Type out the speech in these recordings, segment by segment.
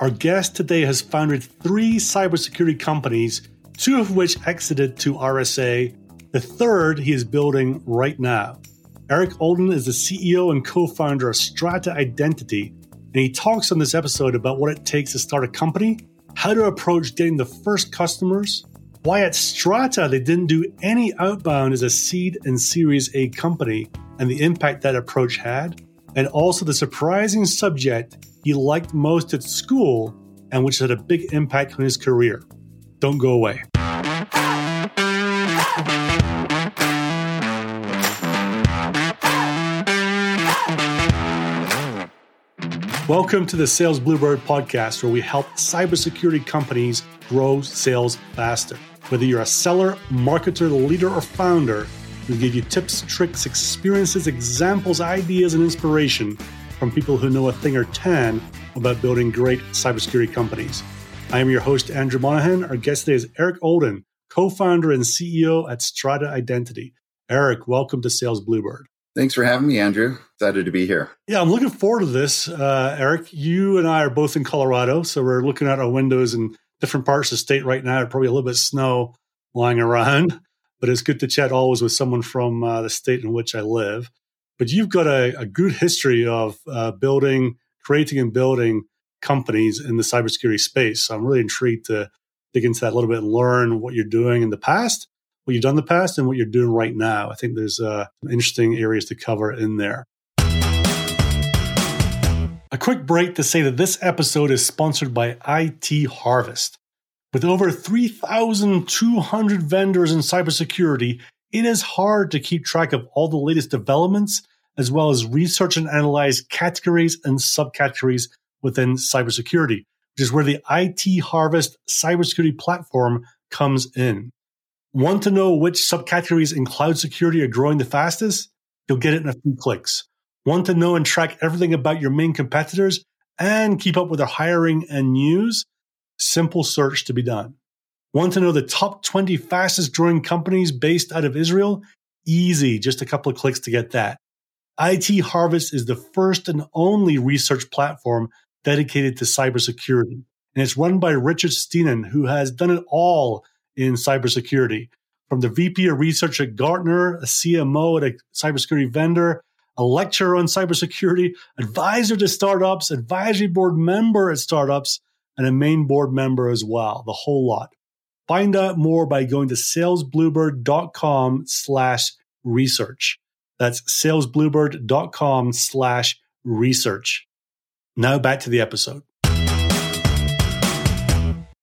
Our guest today has founded three cybersecurity companies, two of which exited to RSA. The third he is building right now. Eric Olden is the CEO and co founder of Strata Identity, and he talks on this episode about what it takes to start a company, how to approach getting the first customers, why at Strata they didn't do any outbound as a seed and Series A company, and the impact that approach had, and also the surprising subject he liked most at school and which had a big impact on his career. Don't go away. Welcome to the Sales Bluebird podcast, where we help cybersecurity companies grow sales faster. Whether you're a seller, marketer, leader, or founder, we give you tips, tricks, experiences, examples, ideas, and inspiration from people who know a thing or 10 about building great cybersecurity companies. I am your host, Andrew Monahan. Our guest today is Eric Olden, co founder and CEO at Strata Identity. Eric, welcome to Sales Bluebird. Thanks for having me, Andrew. Excited to be here. Yeah, I'm looking forward to this. Uh, Eric, you and I are both in Colorado, so we're looking out our windows in different parts of the state right now. Probably a little bit of snow lying around, but it's good to chat always with someone from uh, the state in which I live but you've got a, a good history of uh, building, creating, and building companies in the cybersecurity space. So I'm really intrigued to dig into that a little bit and learn what you're doing in the past, what you've done in the past, and what you're doing right now. I think there's uh, interesting areas to cover in there. A quick break to say that this episode is sponsored by IT Harvest. With over 3,200 vendors in cybersecurity, it is hard to keep track of all the latest developments, as well as research and analyze categories and subcategories within cybersecurity, which is where the IT Harvest cybersecurity platform comes in. Want to know which subcategories in cloud security are growing the fastest? You'll get it in a few clicks. Want to know and track everything about your main competitors and keep up with their hiring and news? Simple search to be done. Want to know the top 20 fastest growing companies based out of Israel? Easy, just a couple of clicks to get that. IT Harvest is the first and only research platform dedicated to cybersecurity. And it's run by Richard Stiennon, who has done it all in cybersecurity. From the VP of research at Gartner, a CMO at a cybersecurity vendor, a lecturer on cybersecurity, advisor to startups, advisory board member at startups, and a main board member as well, the whole lot. Find out more by going to salesbluebird.com slash research. That's salesbluebird.com slash research. Now back to the episode.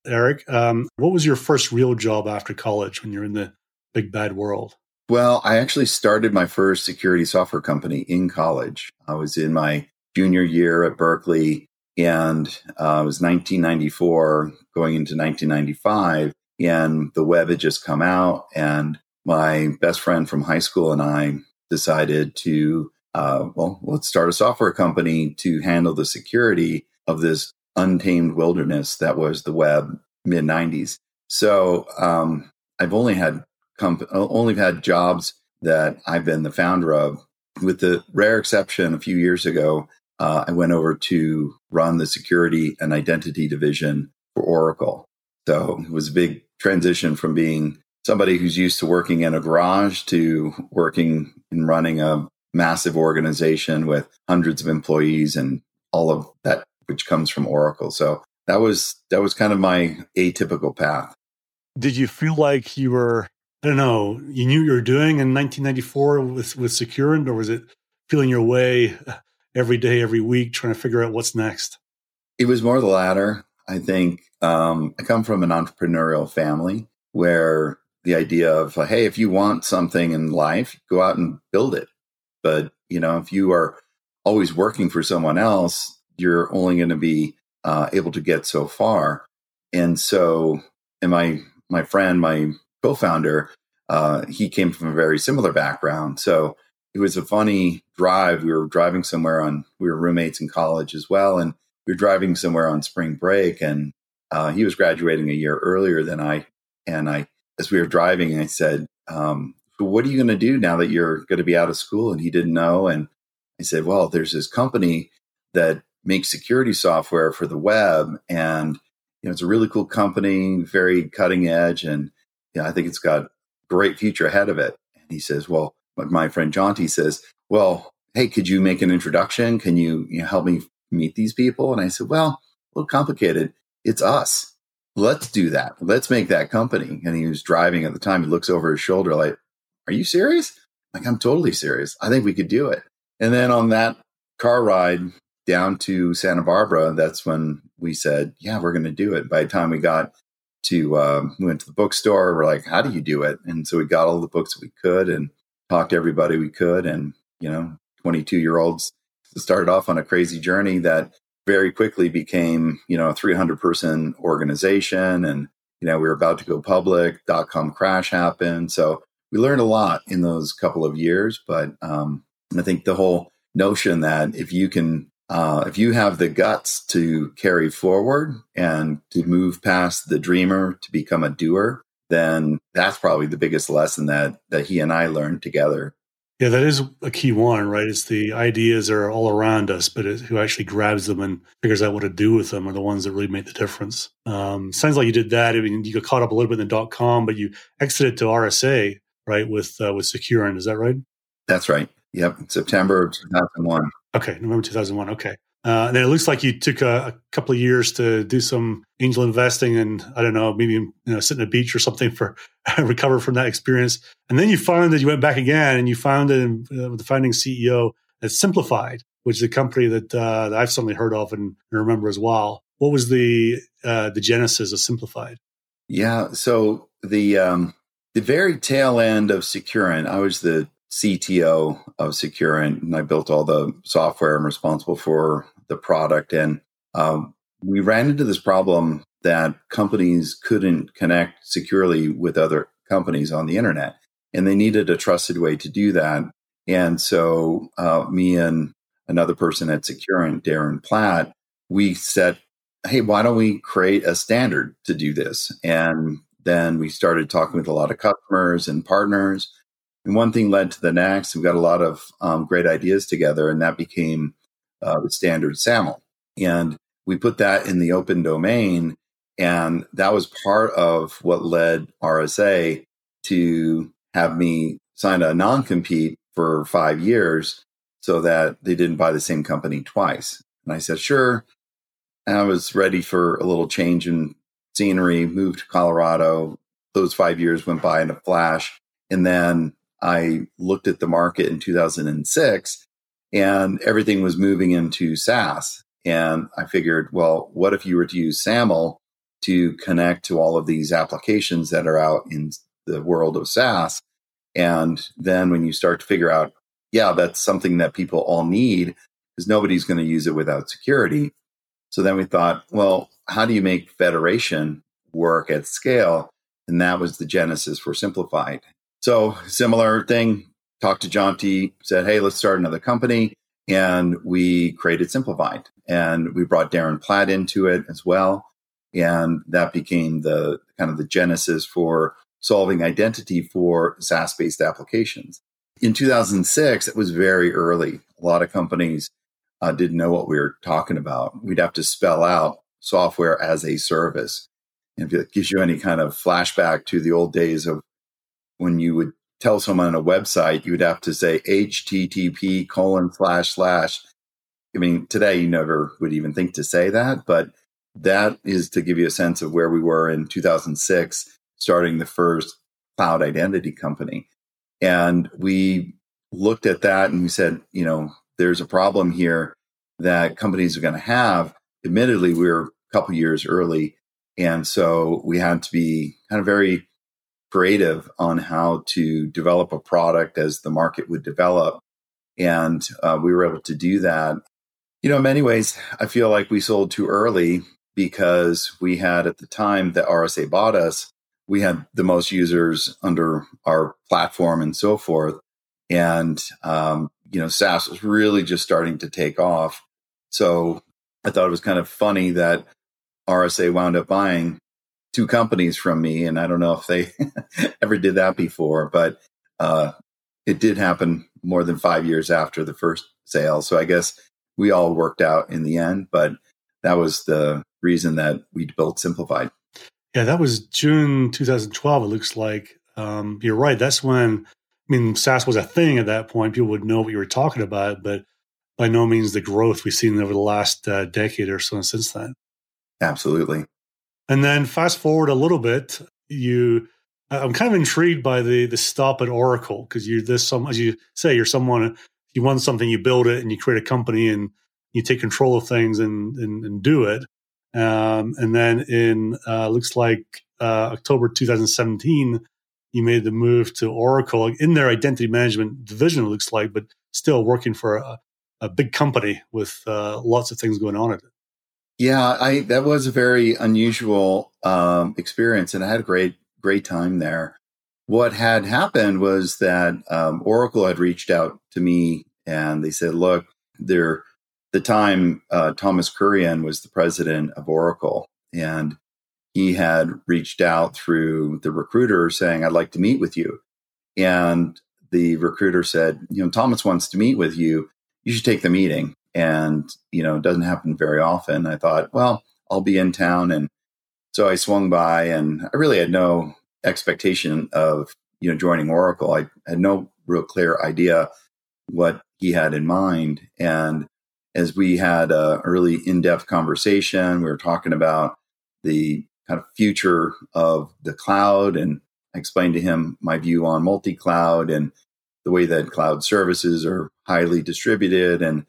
Eric, um, what was your first real job after college when you're in the big bad world? Well, I actually started my first security software company in college. I was in my junior year at Berkeley and uh, it was 1994 going into 1995 and the web had just come out and my best friend from high school and i decided to uh, well let's start a software company to handle the security of this untamed wilderness that was the web mid 90s so um, i've only had comp- only had jobs that i've been the founder of. With the rare exception a few years ago uh, i went over to run the security and identity division for oracle. So it was a big transition from being somebody who's used to working in a garage to working and running a massive organization with hundreds of employees and all of that which comes from Oracle. So that was that was kind of my atypical path. did you feel like you were, I don't know, you knew you were doing in 1994 with, with Securant, or was it feeling your way every day, every week, trying to figure out what's next? It was more the latter. I think um, I come from an entrepreneurial family where the idea of, hey, if you want something in life, go out and build it. But, you know, if you are always working for someone else, you're only going to be uh, able to get so far. And so, and my my friend, my co-founder, uh, he came from a very similar background. So it was a funny drive. We were driving somewhere on. We were roommates in college as well, and we were driving somewhere on spring break. And uh, he was graduating a year earlier than I. And I, as we were driving, I said, um, "What are you going to do now that you're going to be out of school?" And he didn't know. And I said, "Well, there's this company that makes security software for the web, and you know, it's a really cool company, very cutting edge, and yeah, I think it's got great future ahead of it." And he says, "Well." my friend Jonty says, "Well, hey, could you make an introduction? Can you, you know, help me meet these people?" And I said, "Well, a little complicated. It's us. Let's do that. Let's make that company." And he was driving at the time. He looks over his shoulder, like, "Are you serious?" Like, I'm totally serious. I think we could do it. And then on that car ride down to Santa Barbara, that's when we said, "Yeah, we're going to do it." By the time we got to um, we went to the bookstore, we're like, "How do you do it?" And so we got all the books we could and talked to everybody we could. And you know, 22 year olds started off on a crazy journey that very quickly became you know a 300 person organization and you know we were about to go public dot com crash happened. So we learned a lot in those couple of years but um, i think the whole notion that if you can uh, if you have the guts to carry forward and to move past the dreamer to become a doer then that's probably the biggest lesson that that he and i learned together yeah, that is a key one, right? It's the ideas are all around us, but who actually grabs them and figures out what to do with them are the ones that really make the difference. Um, sounds like you did that. I mean, you got caught up a little bit in the dot com, but you exited to RSA, right? With uh, with Securant, is that right? That's right. Yep, September of two thousand one. Okay, November two thousand one. Okay. Uh, and then it looks like you took a, a, couple of years to do some angel investing and I don't know, maybe you know, sit on a beach or something for recover from that experience. And then you found that you went back again and you founded uh, the founding CEO at Symplified, which is a company that, uh, that I've certainly heard of and, and, remember as well. What was the uh, the genesis of Symplified? Yeah, so the um, the very tail end of Securant, I was the CTO of Securant, and I built all the software. I'm responsible for the product, and um, we ran into this problem that companies couldn't connect securely with other companies on the internet, and they needed a trusted way to do that. And so, uh, me and another person at Securant, Darren Platt, we said, "Hey, why don't we create a standard to do this?" And then we started talking with a lot of customers and partners and one thing led to the next. We got a lot of um, great ideas together, and that became uh, the standard SAML. And we put that in the open domain, and that was part of what led RSA to have me sign a non compete for five years so that they didn't buy the same company twice. And I said, sure. And I was ready for a little change in scenery, moved to Colorado. Those five years went by in a flash. And then I looked at the market in 2006 and everything was moving into SaaS. And I figured, well, what if you were to use SAML to connect to all of these applications that are out in the world of SaaS? And then when you start to figure out, yeah, that's something that people all need because nobody's going to use it without security. So then we thought, well, how do you make federation work at scale? And that was the genesis for Symplified. So similar thing. Talked to Jonty, said, "Hey, let's start another company," and we created Symplified, and we brought Darren Platt into it as well, and that became the kind of the genesis for solving identity for SaaS-based applications. In 2006, it was very early. A lot of companies uh, didn't know what we were talking about. We'd have to spell out software as a service. And if it gives you any kind of flashback to the old days of when you would tell someone on a website, you would have to say HTTP colon slash slash. I mean, today you never would even think to say that, but that is to give you a sense of where we were in 2006. starting the first cloud identity company. And we looked at that and we said, you know, there's a problem here that companies are going to have. Admittedly, we were a couple years early. And so we had to be kind of very creative on how to develop a product as the market would develop. And uh, we were able to do that. You know, in many ways, I feel like we sold too early because we had at the time that RSA bought us, we had the most users under our platform and so forth. And, um, you know, SaaS was really just starting to take off. So I thought it was kind of funny that RSA wound up buying two companies from me. And I don't know if they ever did that before, but uh, it did happen more than five years after the first sale. So I guess we all worked out in the end, but that was the reason that we built Symplified. Yeah, that was June 2012, it looks like. Um, you're right. That's when, I mean, SaaS was a thing at that point. People would know what you were talking about, but by no means the growth we've seen over the last uh, decade or so since then. Absolutely. And then fast forward a little bit, you, I'm kind of intrigued by the the stop at Oracle because you're this some as you say you're someone you want something you build it and you create a company and you take control of things and and, and do it. Um, and then in uh, looks like uh, October 2017, you made the move to Oracle in their identity management division. It looks like, but still working for a, a big company with uh, lots of things going on at it. Yeah, I that was a very unusual um, experience, and I had a great great time there. What had happened was that um, Oracle had reached out to me, and they said, "Look, they're the time uh, Thomas Kurian was the president of Oracle, and he had reached out through the recruiter saying, I'd like to meet with you. And the recruiter said, You know, Thomas wants to meet with you. You should take the meeting. And, you know, it doesn't happen very often. I thought, well, I'll be in town. And so I swung by and I really had no expectation of, you know, joining Oracle. I had no real clear idea what he had in mind. And as we had a really in-depth conversation. We were talking about the kind of future of the cloud, and I explained to him my view on multi-cloud and the way that cloud services are highly distributed, and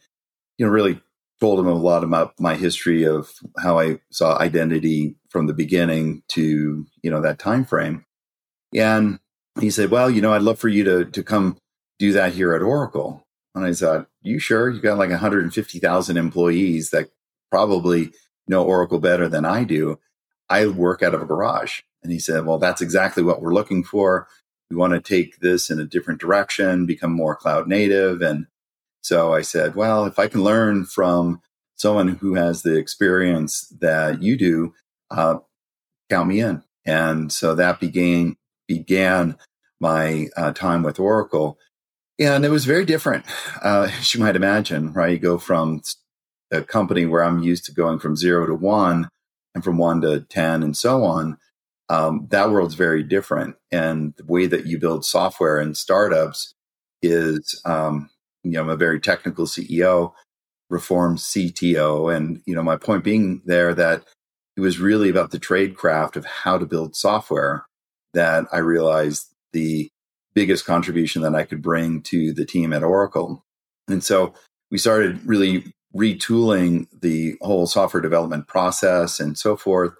you know, really told him a lot about my history of how I saw identity from the beginning to you know that time frame. And he said, "Well, you know, I'd love for you to to come do that here at Oracle." And I thought, you sure? You got like 150,000 employees that probably know Oracle better than I do. I work out of a garage. And he said, well, that's exactly what we're looking for. We want to take this in a different direction, become more cloud native. And so I said, well, if I can learn from someone who has the experience that you do, uh, count me in. And so that began, began my uh, time with Oracle. And it was very different, uh, as you might imagine, right? You go from a company where I'm used to going from zero to one and from one to 10 and so on. Um, that world's very different. And the way that you build software in startups is, um, you know, I'm a very technical CEO, reformed CTO. And, you know, my point being there that it was really about the trade craft of how to build software that I realized the biggest contribution that I could bring to the team at Oracle. And so we started really retooling the whole software development process and so forth.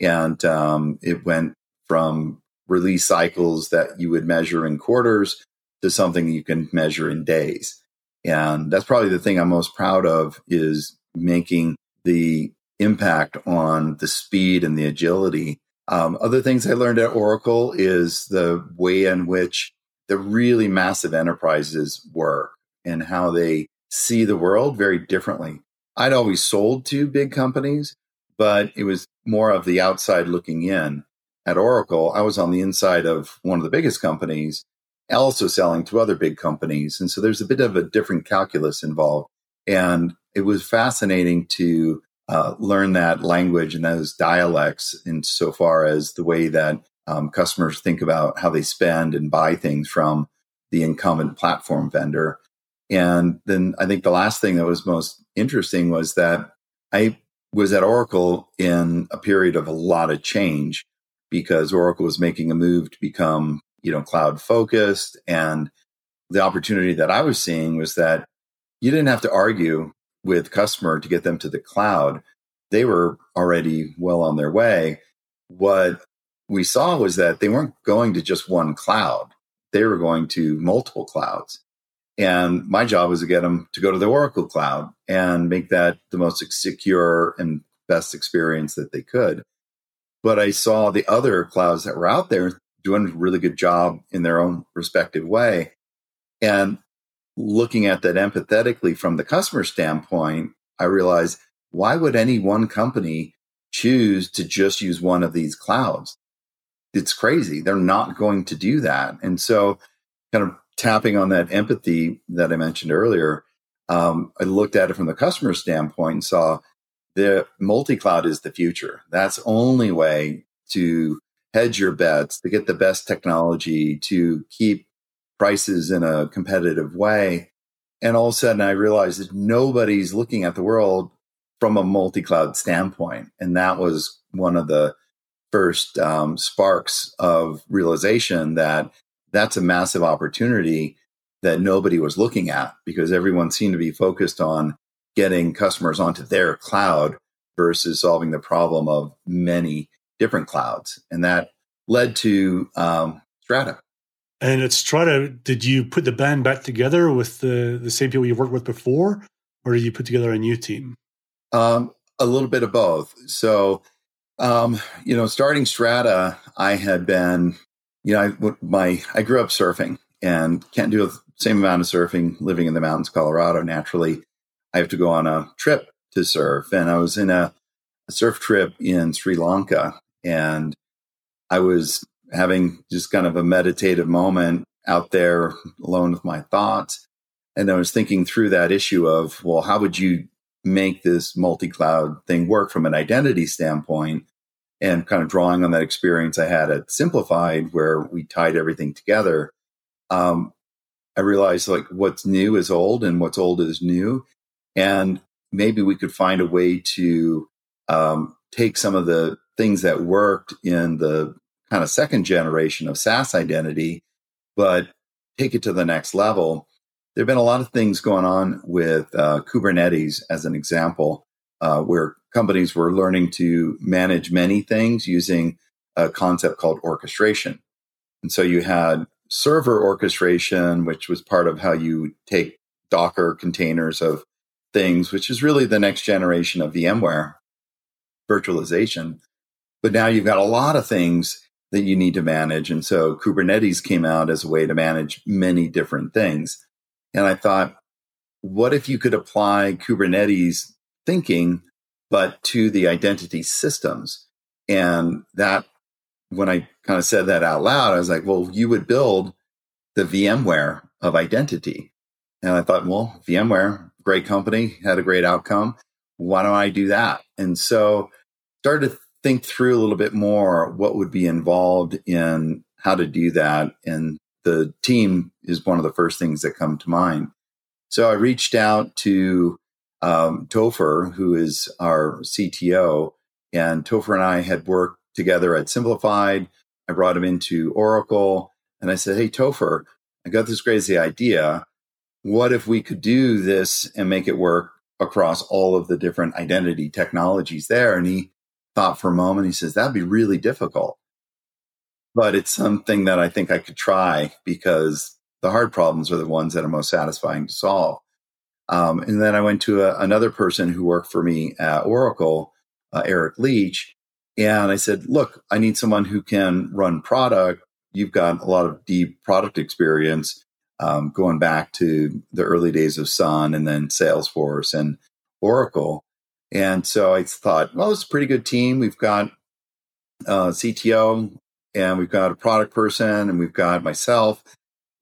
And um, it went from release cycles that you would measure in quarters to something you can measure in days. And that's probably the thing I'm most proud of is making the impact on the speed and the agility um, other things I learned at Oracle is the way in which the really massive enterprises work and how they see the world very differently. I'd always sold to big companies, but it was more of the outside looking in. At Oracle, I was on the inside of one of the biggest companies, also selling to other big companies. And so there's a bit of a different calculus involved. And it was fascinating to uh, learn that language and those dialects insofar as the way that um, customers think about how they spend and buy things from the incumbent platform vendor. And then I think the last thing that was most interesting was that I was at Oracle in a period of a lot of change. because Oracle was making a move to become, you know, cloud focused. And the opportunity that I was seeing was that you didn't have to argue with customer to get them to the cloud. They were already well on their way. What we saw was that they weren't going to just one cloud. They were going to multiple clouds. And my job was to get them to go to the Oracle cloud and make that the most secure and best experience that they could. But I saw the other clouds that were out there doing a really good job in their own respective way. And looking at that empathetically from the customer standpoint, I realized why would any one company choose to just use one of these clouds? It's crazy. They're not going to do that. And so, kind of tapping on that empathy that I mentioned earlier, um, I looked at it from the customer standpoint and saw the multi cloud is the future. That's only way to hedge your bets, to get the best technology, to keep prices in a competitive way. And all of a sudden, I realized that nobody's looking at the world from a multi cloud standpoint. And that was one of the first um, sparks of realization that that's a massive opportunity that nobody was looking at because everyone seemed to be focused on getting customers onto their cloud versus solving the problem of many different clouds. And that led to um, Strata. And at Strata, did you put the band back together with the, the same people you worked with before, or did you put together a new team? Um, a little bit of both. So, um, you know, starting Strata, I had been, you know, I, my I grew up surfing and can't do the same amount of surfing living in the mountains, Colorado. Naturally, I have to go on a trip to surf, and I was in a, a surf trip in Sri Lanka, and I was having just kind of a meditative moment out there alone with my thoughts. And I was thinking through that issue of, well, how would you make this multi cloud thing work from an identity standpoint? And kind of drawing on that experience I had at Symplified, where we tied everything together. Um, I realized like what's new is old and what's old is new. And maybe we could find a way to um, take some of the things that worked in the kind of second generation of SaaS identity, but take it to the next level. There have been a lot of things going on with uh, Kubernetes, as an example, uh, where companies were learning to manage many things using a concept called orchestration. And so you had server orchestration, which was part of how you take Docker containers of things, which is really the next generation of VMware virtualization. But now you've got a lot of things that you need to manage. And so Kubernetes came out as a way to manage many different things. And I thought, what if you could apply Kubernetes thinking, but to the identity systems? And that, when I kind of said that out loud, I was like, well, you would build the VMware of identity. And I thought, well, VMware, great company, had a great outcome. Why don't I do that? And so started think through a little bit more what would be involved in how to do that. And the team is one of the first things that come to mind. So I reached out to um, Topher, who is our CTO, and Topher and I had worked together at Symplified. I brought him into Oracle, and I said, "Hey, Topher, I got this crazy idea. What if we could do this and make it work across all of the different identity technologies there?" And he thought for a moment. He says, that'd be really difficult. But it's something that I think I could try because the hard problems are the ones that are most satisfying to solve. Um, and then I went to a, another person who worked for me at Oracle, uh, Eric Leach, and I said, look, I need someone who can run product. You've got a lot of deep product experience um, going back to the early days of Sun and then Salesforce and Oracle. And so I thought, well, it's a pretty good team. We've got a uh, CTO and we've got a product person and we've got myself.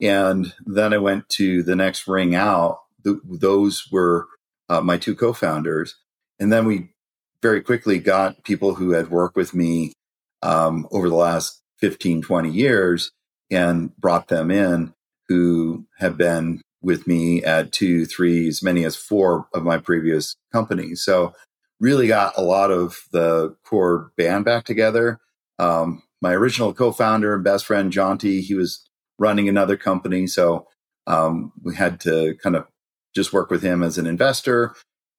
And then I went to the next ring out. The, those were uh, my two co founders. And then we very quickly got people who had worked with me um, over the last 15, 20 years and brought them in who have been with me at two, three, as many as four of my previous companies. So really got a lot of the core band back together. Um, my original co-founder and best friend Jonty, he was running another company, so um, we had to kind of just work with him as an investor.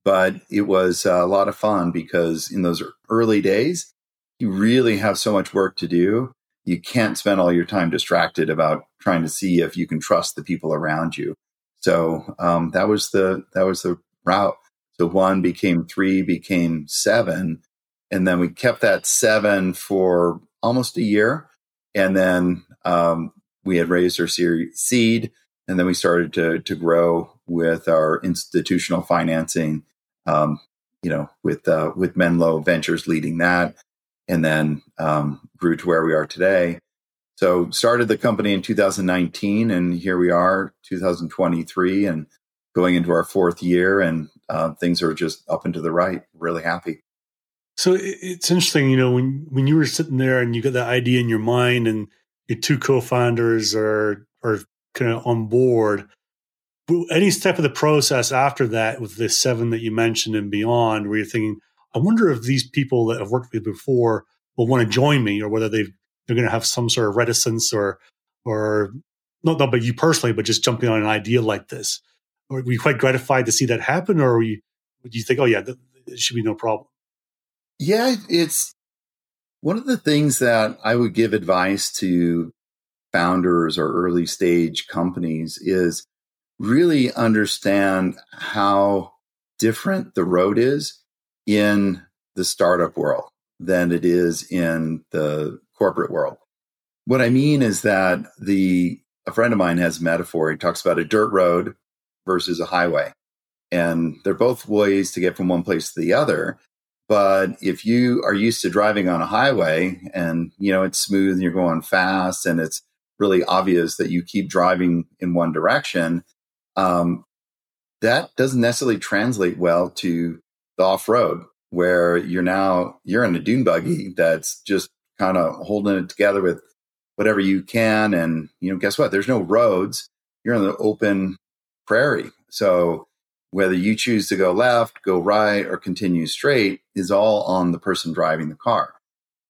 But it was a lot of fun because in those early days, you really have so much work to do. You can't spend all your time distracted about trying to see if you can trust the people around you. So um, that was the that was the route. So one became three, became seven, and then we kept that seven for almost a year, and then um, we had raised our seed, and then we started to to grow with our institutional financing. Um, you know, with uh, with Menlo Ventures leading that, and then um, grew to where we are today. So started the company in 2019, and here we are, 2023, and going into our fourth year, and uh, things are just up and to the right. Really happy. So it's interesting, you know, when when you were sitting there and you got that idea in your mind, and your two co-founders are are kind of on board. Any step of the process after that, with the seven that you mentioned and beyond, where you're thinking, I wonder if these people that have worked with me before will want to join me, or whether they've they're going to have some sort of reticence or or not not but you personally, but just jumping on an idea like this. Were you quite gratified to see that happen, or were you, would you think, oh yeah, it should be no problem? Yeah, it's one of the things that I would give advice to founders or early stage companies is really understand how different the road is in the startup world than it is in the corporate world. What I mean is that the a friend of mine has a metaphor. He talks about a dirt road versus a highway. And they're both ways to get from one place to the other. But if you are used to driving on a highway and you know it's smooth and you're going fast and it's really obvious that you keep driving in one direction, um, that doesn't necessarily translate well to the off road where you're now you're in a dune buggy that's just kind of holding it together with whatever you can. And, you know, guess what? There's no roads. You're in the open prairie. So whether you choose to go left, go right, or continue straight is all on the person driving the car.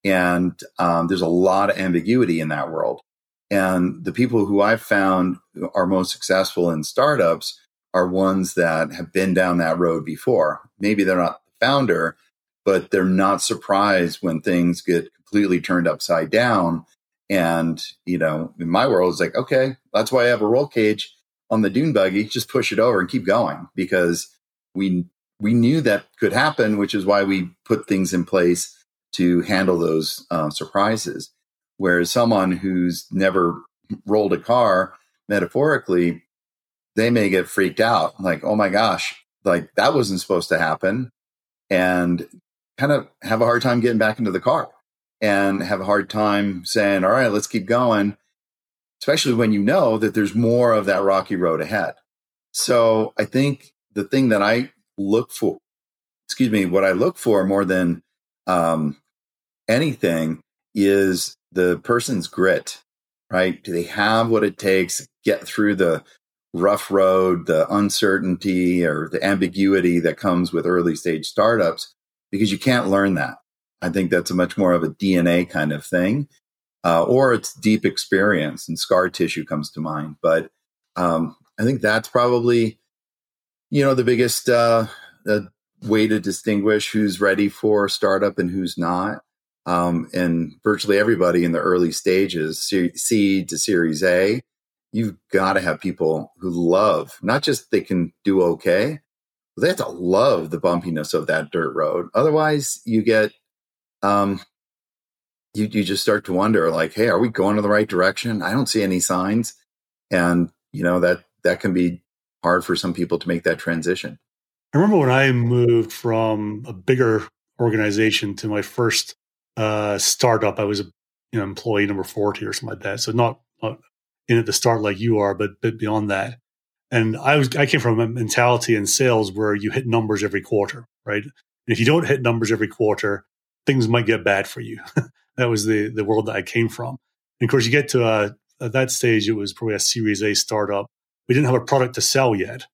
And um, there's a lot of ambiguity in that world. And the people who I've found are most successful in startups are ones that have been down that road before. Maybe they're not the founder, but they're not surprised when things get completely turned upside down. And, you know, in my world, it's like, okay, that's why I have a roll cage on the dune buggy. Just push it over and keep going because we we knew that could happen, which is why we put things in place to handle those uh, surprises. Whereas someone who's never rolled a car, metaphorically, they may get freaked out, like, oh my gosh, like that wasn't supposed to happen, and kind of have a hard time getting back into the car and have a hard time saying, all right, let's keep going, especially when you know that there's more of that rocky road ahead. So I think the thing that I look for, excuse me, what I look for more than um, anything is the person's grit, right? Do they have what it takes to get through the rough road, the uncertainty or the ambiguity that comes with early stage startups? Because you can't learn that. I think that's a much more of a DNA kind of thing, uh, or it's deep experience and scar tissue comes to mind. But um, I think that's probably, you know, the biggest uh, way to distinguish who's ready for startup and who's not. Um, and virtually everybody in the early stages, seed to Series A, you've got to have people who love not just they can do okay, they have to love the bumpiness of that dirt road. Otherwise, you get um, you you just start to wonder, like, hey, are we going in the right direction? I don't see any signs, and you know that that can be hard for some people to make that transition. I remember when I moved from a bigger organization to my first uh, startup. I was a you know employee number forty or something like that. So not not in at the start like you are, but but beyond that. And I was I came from a mentality in sales where you hit numbers every quarter, right? And if you don't hit numbers every quarter, things might get bad for you. that was the the world that I came from. And of course, you get to uh, at that stage, it was probably a Series A startup. We didn't have a product to sell yet,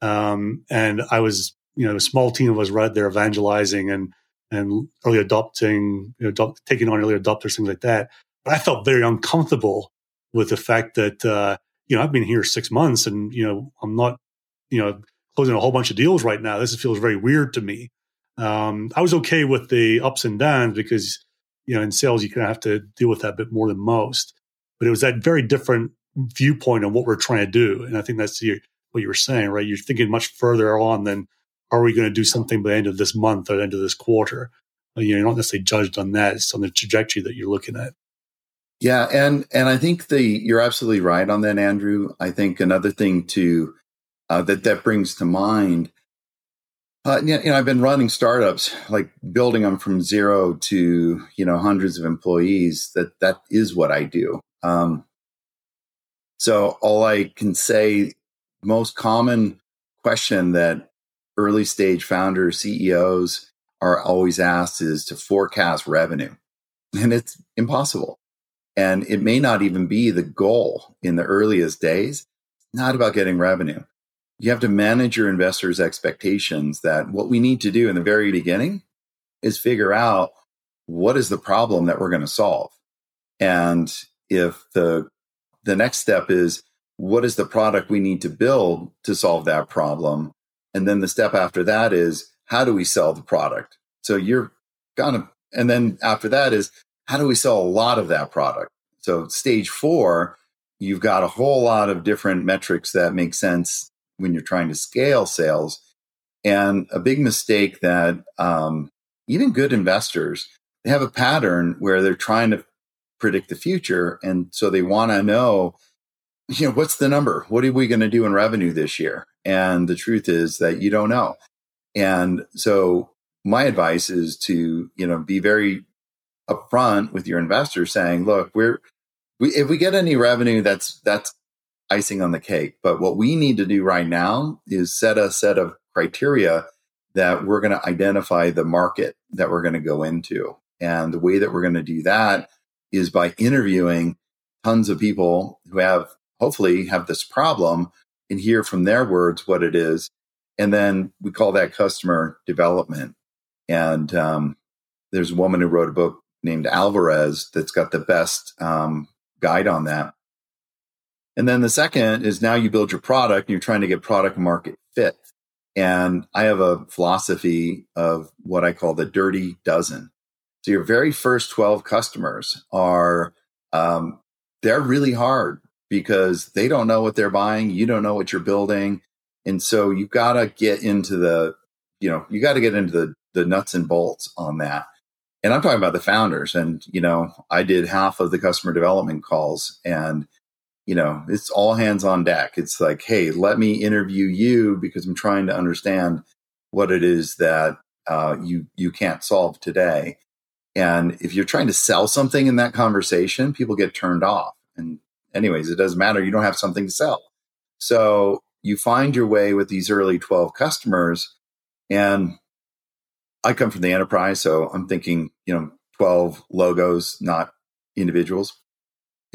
um, and I was you know a small team of us right there evangelizing and and early adopting, you know, adopt, taking on early adopters, things like that. But I felt very uncomfortable with the fact that, uh, you know, I've been here six months and, you know, I'm not, you know, closing a whole bunch of deals right now. This feels very weird to me. Um, I was okay with the ups and downs because, you know, in sales, you kind of have to deal with that a bit more than most. But it was that very different viewpoint on what we're trying to do. And I think that's the, what you were saying, right? You're thinking much further on than are we going to do something by the end of this month or the end of this quarter? You know, you're not necessarily judged on that. It's on the trajectory that you're looking at. Yeah, and and I think the you're absolutely right on that, Andrew. I think another thing to uh, that that brings to mind. Uh, you know, I've been running startups, like building them from zero to you know hundreds of employees. That that is what I do. Um, so all I can say, most common question that early stage founders, CEOs are always asked is to forecast revenue. And it's impossible. And it may not even be the goal in the earliest days. It's not about getting revenue. You have to manage your investors' expectations that what we need to do in the very beginning is figure out what is the problem that we're going to solve. And if the the next step is what is the product we need to build to solve that problem? And then the step after that is how do we sell the product? So you're of, and then after that is how do we sell a lot of that product? So stage four, you've got a whole lot of different metrics that make sense when you're trying to scale sales. And a big mistake that um, even good investors they have a pattern where they're trying to predict the future, and so they want to know, you know, what's the number? What are we going to do in revenue this year? And the truth is that you don't know. And so my advice is to you know be very upfront with your investors, saying, look, we're we, if we get any revenue, that's that's icing on the cake. But what we need to do right now is set a set of criteria that we're going to identify the market that we're going to go into. And the way that we're going to do that is by interviewing tons of people who have hopefully have this problem and hear from their words what it is. And then we call that customer development. And um, there's a woman who wrote a book named Alvarez that's got the best um, guide on that. And then the second is now you build your product and you're trying to get product market fit. And I have a philosophy of what I call the dirty dozen. So your very first 12 customers are, um, they're really hard because they don't know what they're buying. You don't know what you're building. And so you've got to get into the, you know, you got to get into the, the nuts and bolts on that and I'm talking about the founders. And, you know, I did half of the customer development calls and, you know, it's all hands on deck. It's like, hey, let me interview you because I'm trying to understand what it is that uh, you you can't solve today. And if you're trying to sell something in that conversation, people get turned off. And anyways, it doesn't matter. You don't have something to sell. So you find your way with these early 12 customers and I come from the enterprise, so I'm thinking, you know, 12 logos, not individuals.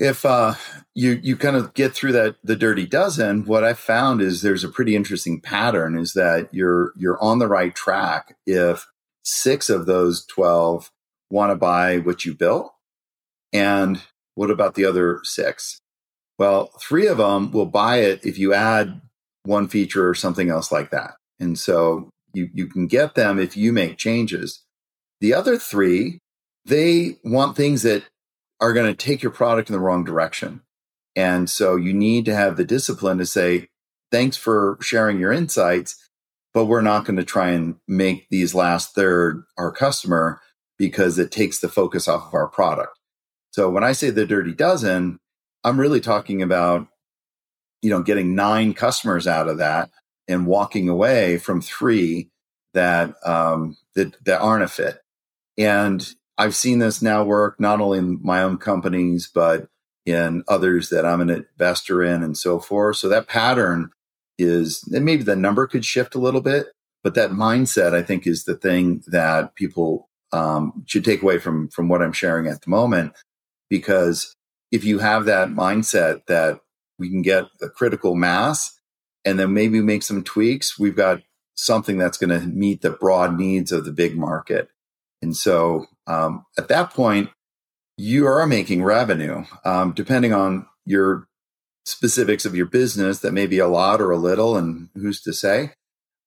If uh, you you kind of get through that the dirty dozen, what I found is there's a pretty interesting pattern is that you're you're on the right track if six of those 12 want to buy what you built. And what about the other six? Well, three of them will buy it if you add one feature or something else like that. And so you, you can get them if you make changes. The other three, they want things that are going to take your product in the wrong direction. And so you need to have the discipline to say, thanks for sharing your insights, but we're not going to try and make these last third our customer because it takes the focus off of our product. So when I say the dirty dozen, I'm really talking about, you know, getting nine customers out of that and walking away from three that um, that that aren't a fit. And I've seen this now work not only in my own companies but in others that I'm an investor in and so forth. So that pattern is and maybe the number could shift a little bit, but that mindset I think is the thing that people um, should take away from from what I'm sharing at the moment. Because if you have that mindset that we can get a critical mass and then maybe make some tweaks. We've got something that's going to meet the broad needs of the big market. And so um, at that point, you are making revenue. Um, depending on your specifics of your business, that may be a lot or a little, and who's to say?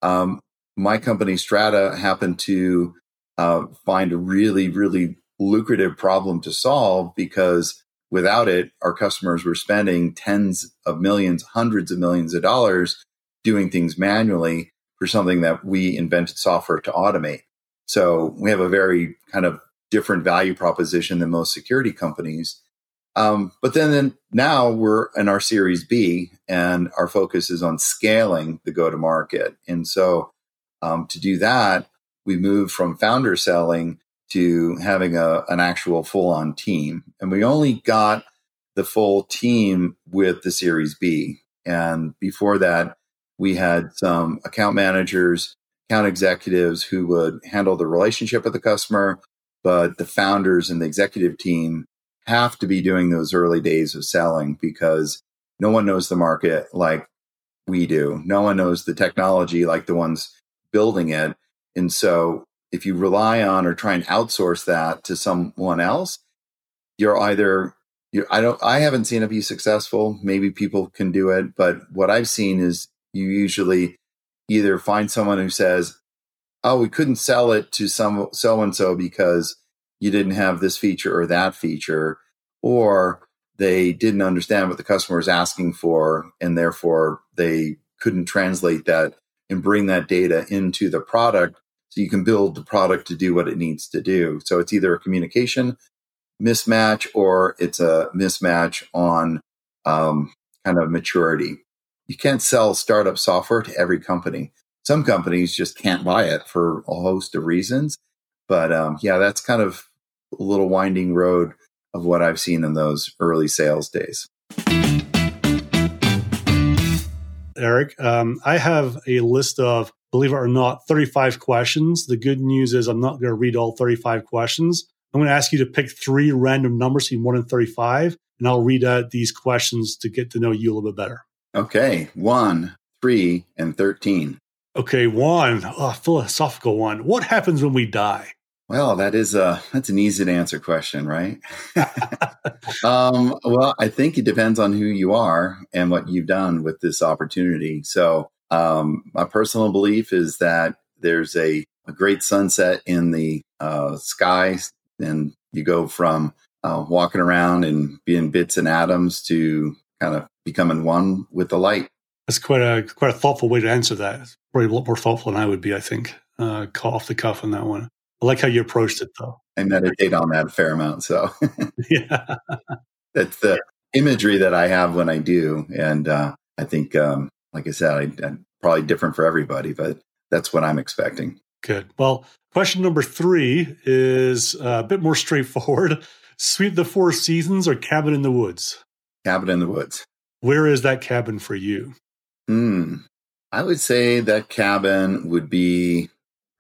Um, my company Strata happened to uh, find a really, really lucrative problem to solve because without it, our customers were spending tens of millions, hundreds of millions of dollars doing things manually for something that we invented software to automate. So we have a very kind of different value proposition than most security companies. Um, but then, then now we're in our Series B, and our focus is on scaling the go to market. And so um, to do that, we moved from founder selling to having a, an actual full on team. And we only got the full team with the Series B. And before that, we had some account managers, account executives who would handle the relationship with the customer, but the founders and the executive team have to be doing those early days of selling because no one knows the market like we do. No one knows the technology like the ones building it. And so if you rely on or try and outsource that to someone else, you're either you I don't I haven't seen it be successful. Maybe people can do it, but what I've seen is you usually either find someone who says, "Oh, we couldn't sell it to some so and so because you didn't have this feature or that feature," or they didn't understand what the customer is asking for, and therefore they couldn't translate that and bring that data into the product so you can build the product to do what it needs to do. So it's either a communication mismatch or it's a mismatch on um, kind of maturity you can't sell startup software to every company. Some companies just can't buy it for a host of reasons. But um, yeah, that's kind of a little winding road of what I've seen in those early sales days. Eric, um, I have a list of, believe it or not, 35 questions. The good news is I'm not going to read all 35 questions. I'm going to ask you to pick three random numbers, see more than 35, and I'll read out these questions to get to know you a little bit better. Okay, one, three, and 13. Okay, one, oh, philosophical one. What happens when we die? Well, that is a that's an easy to answer question, right? um, well, I think it depends on who you are and what you've done with this opportunity. So, um, my personal belief is that there's a, a great sunset in the uh, sky, and you go from uh, walking around and being bits and atoms to kind of becoming one with the light. That's quite a quite a thoughtful way to answer that. It's probably a lot more thoughtful than I would be. I think uh, caught off the cuff on that one. I like how you approached it, though. I meditate on that a fair amount, so yeah, that's the imagery that I have when I do, and uh, I think, um, like I said, I, I'm probably different for everybody, but that's what I'm expecting. Good. Well, question number three is uh, a bit more straightforward. Sweep the Four Seasons or Cabin in the Woods? Cabin in the Woods. Where is that cabin for you? Hmm. I would say that cabin would be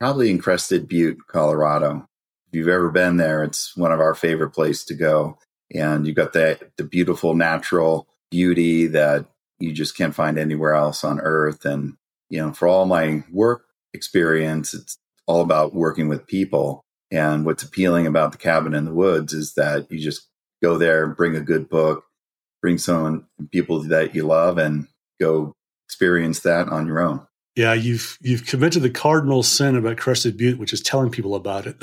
probably in Crested Butte, Colorado. If you've ever been there, it's one of our favorite places to go. And you've got that the beautiful natural beauty that you just can't find anywhere else on earth. And, you know, for all my work experience, it's all about working with people. And what's appealing about the cabin in the woods is that you just go there, and bring a good book, bring someone people that you love and go experience that on your own. Yeah, you've you've committed the cardinal sin about Crested Butte, which is telling people about it.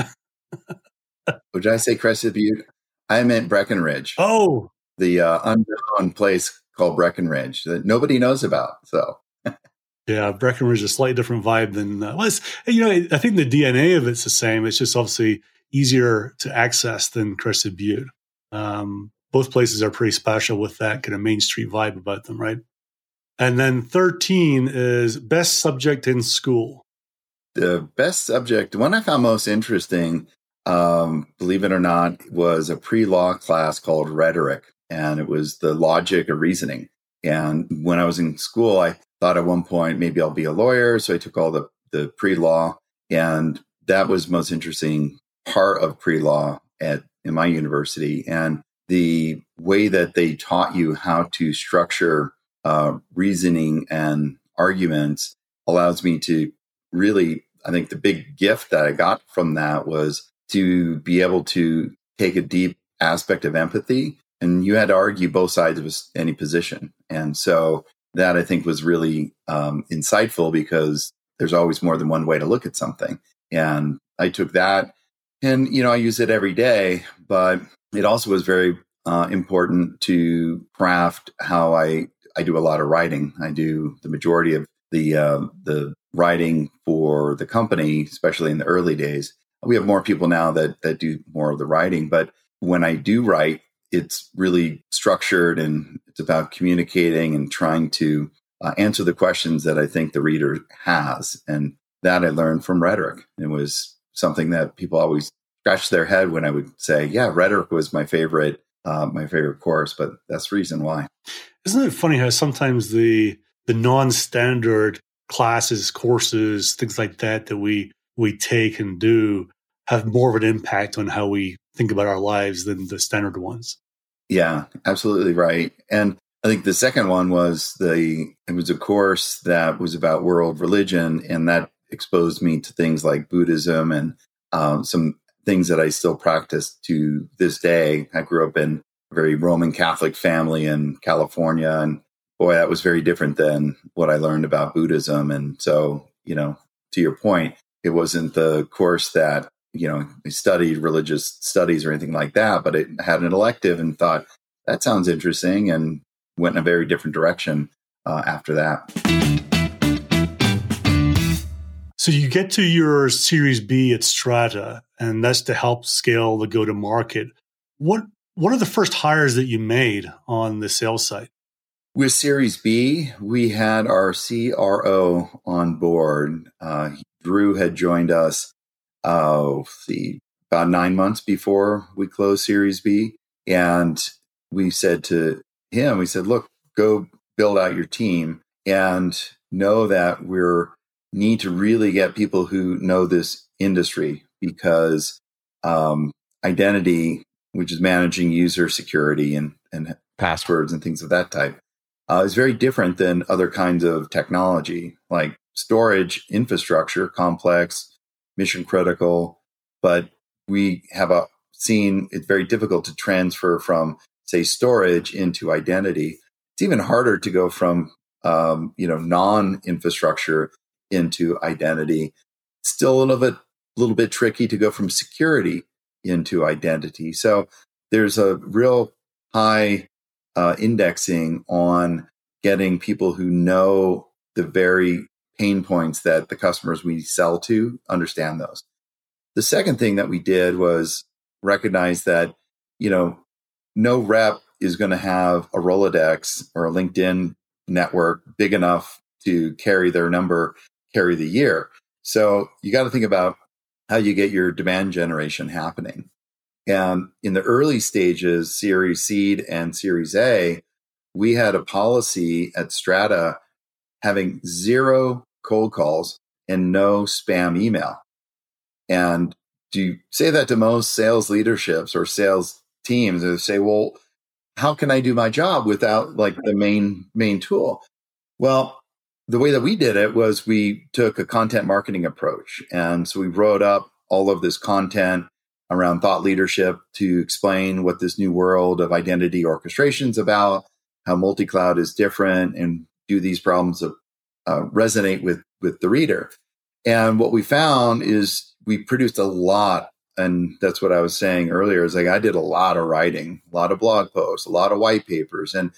Would I say Crested Butte? I meant Breckenridge. Oh, the uh, unknown place called Breckenridge that nobody knows about. So. yeah, Breckenridge is a slightly different vibe than uh, well, you know. I think the DNA of it's the same. It's just obviously easier to access than Crested Butte. Um, both places are pretty special with that kind of Main Street vibe about them, right? And then 13 is best subject in school. The best subject, the one I found most interesting, um, believe it or not, was a pre law class called rhetoric. And it was the logic of reasoning. And when I was in school, I thought at one point maybe I'll be a lawyer. So I took all the, the pre law. And that was most interesting part of pre law at in my university. And the way that they taught you how to structure uh, reasoning and arguments allows me to really, I think the big gift that I got from that was to be able to take a deep aspect of empathy. And you had to argue both sides of any position. And so that I think was really um, insightful because there's always more than one way to look at something. And I took that and, you know, I use it every day, but it also was very uh, important to craft how I, I do a lot of writing. I do the majority of the, uh, the writing for the company, especially in the early days. We have more people now that, that do more of the writing, but when I do write, it's really structured and it's about communicating and trying to uh, answer the questions that I think the reader has. And that I learned from rhetoric. It was something that people always scratch their head when I would say, yeah, rhetoric was my favorite, uh, my favorite course, but that's the reason why. Isn't it funny how sometimes the, the non-standard classes, courses, things like that, that we, we take and do have more of an impact on how we think about our lives than the standard ones. Yeah, absolutely right. And I think the second one was the it was a course that was about world religion, and that exposed me to things like Buddhism and um, some things that I still practice to this day. I grew up in a very Roman Catholic family in California, and boy, that was very different than what I learned about Buddhism. And so, you know, to your point, it wasn't the course that you know studied religious studies or anything like that, but it had an elective and thought that sounds interesting and went in a very different direction uh, after that. So you get to your Series B at Strata, and that's to help scale the go to market. What what are the first hires that you made on the sales side? With Series B, we had our CRO on board. Uh, Drew had joined us, uh, see, about nine months before we closed Series B, and we said to him, we said, look, go build out your team and know that we're need to really get people who know this industry because um, identity, which is managing user security and, and passwords and things of that type, uh, is very different than other kinds of technology like storage infrastructure, complex, mission critical. But we have a, seen it's very difficult to transfer from say storage into identity. It's even harder to go from um, you know non-infrastructure into identity. Still a little bit little bit tricky to go from security into identity. So there's a real high uh, indexing on getting people who know the very pain points that the customers we sell to understand those. The second thing that we did was recognize that, you know, no rep is going to have a Rolodex or a LinkedIn network big enough to carry their number, carry the year. So you got to think about how you get your demand generation happening. And in the early stages, Series Seed and Series A, we had a policy at Strata having zero cold calls and no spam email. And do you say that to most sales leaderships or sales teams and say, well, how can I do my job without like the main main tool? Well, the way that we did it was we took a content marketing approach. And so we wrote up all of this content around thought leadership to explain what this new world of identity orchestration is about, how multi-cloud is different, and do these problems uh, resonate with with the reader. And what we found is we produced a lot and that's what I was saying earlier is like I did a lot of writing, a lot of blog posts, a lot of white papers and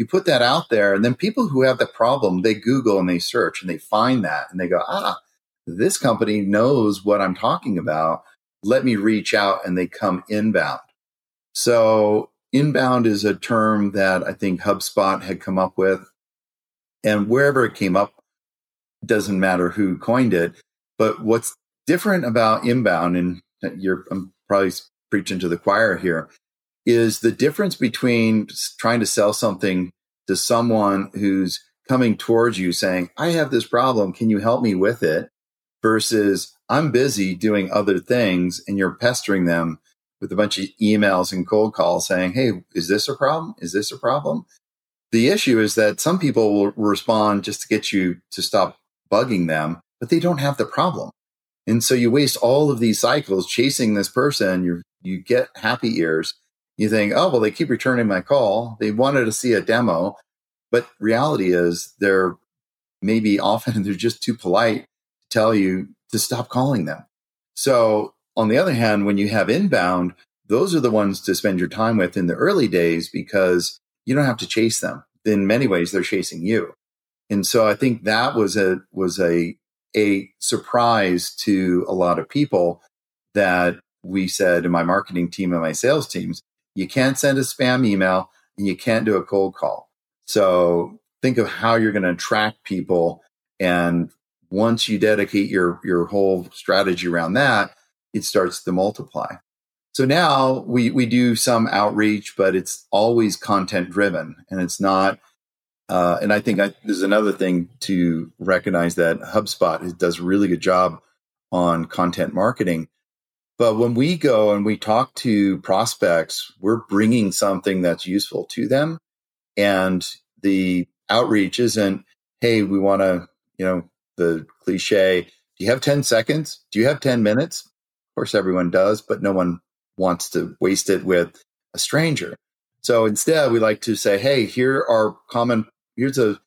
you put that out there and then people who have the problem they google and they search and they find that and they go ah this company knows what I'm talking about let me reach out and they come inbound. So inbound is a term that I think HubSpot had come up with and wherever it came up doesn't matter who coined it but what's different about inbound and you're I'm probably preaching to the choir here is the difference between trying to sell something to someone who's coming towards you saying, I have this problem. Can you help me with it? Versus I'm busy doing other things and you're pestering them with a bunch of emails and cold calls saying, Hey, is this a problem? Is this a problem? The issue is that some people will respond just to get you to stop bugging them, but they don't have the problem. And so you waste all of these cycles chasing this person. You you get happy ears. You think, oh well, they keep returning my call. They wanted to see a demo, but reality is they're maybe often they're just too polite to tell you to stop calling them. So on the other hand, when you have inbound, those are the ones to spend your time with in the early days because you don't have to chase them. In many ways, they're chasing you. And so I think that was a was a a surprise to a lot of people that we said in my marketing team and my sales teams, you can't send a spam email and you can't do a cold call. So think of how you're going to attract people. And once you dedicate your, your whole strategy around that, it starts to multiply. So now we, we do some outreach, but it's always content driven and it's not uh, and I think I, there's another thing to recognize that HubSpot does a really good job on content marketing. But when we go and we talk to prospects, we're bringing something that's useful to them. And the outreach isn't, hey, we want to, you know, the cliche, do you have 10 seconds? Do you have 10 minutes? Of course, everyone does, but no one wants to waste it with a stranger. So instead, we like to say, hey, here are common here's a,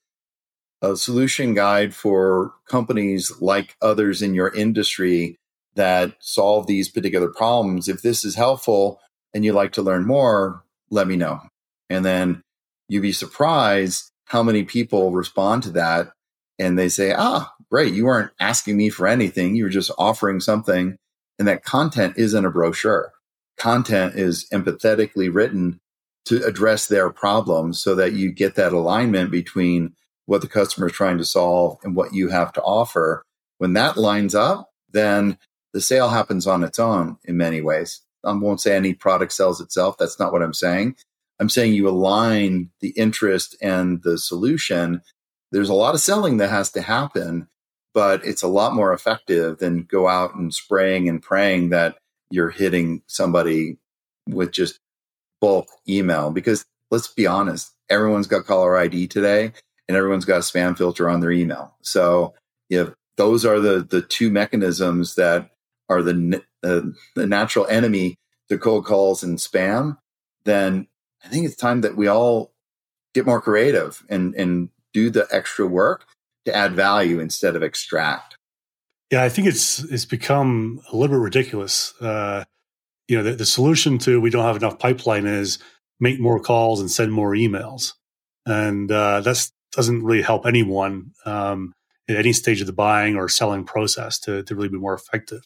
a solution guide for companies like others in your industry that solve these particular problems. If this is helpful and you'd like to learn more, let me know. And then you'd be surprised how many people respond to that and they say, ah, great, you weren't asking me for anything. You were just offering something. And that content isn't a brochure. Content is empathetically written to address their problems so that you get that alignment between what the customer is trying to solve and what you have to offer. When that lines up, then the sale happens on its own in many ways. I won't say any product sells itself. That's not what I'm saying. I'm saying you align the interest and the solution. There's a lot of selling that has to happen, but it's a lot more effective than go out and spraying and praying that you're hitting somebody with just bulk email because let's be honest, everyone's got caller ID today and everyone's got a spam filter on their email. So if those are the, the two mechanisms that are the, uh, the natural enemy to cold calls and spam, then I think it's time that we all get more creative and, and do the extra work to add value instead of extract. Yeah, I think it's it's become a little bit ridiculous. Uh, you know, the, the solution to we don't have enough pipeline is make more calls and send more emails. And uh, that doesn't really help anyone um, at any stage of the buying or selling process to, to really be more effective.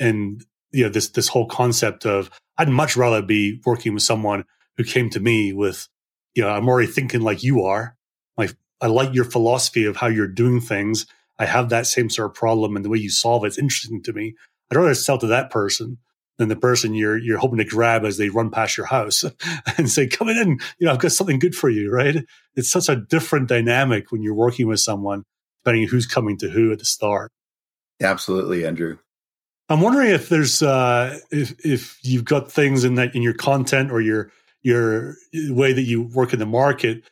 And you know, this this whole concept of I'd much rather be working with someone who came to me with, you know, I'm already thinking like you are. Like I like your philosophy of how you're doing things. I have that same sort of problem, and the way you solve it's interesting to me. I'd rather sell to that person than the person you're you're hoping to grab as they run past your house and say, "Come in, you know, I've got something good for you." Right? It's such a different dynamic when you're working with someone, depending on who's coming to who at the start. Absolutely, Andrew. I'm wondering if there's uh, if if you've got things in that in your content or your your way that you work in the market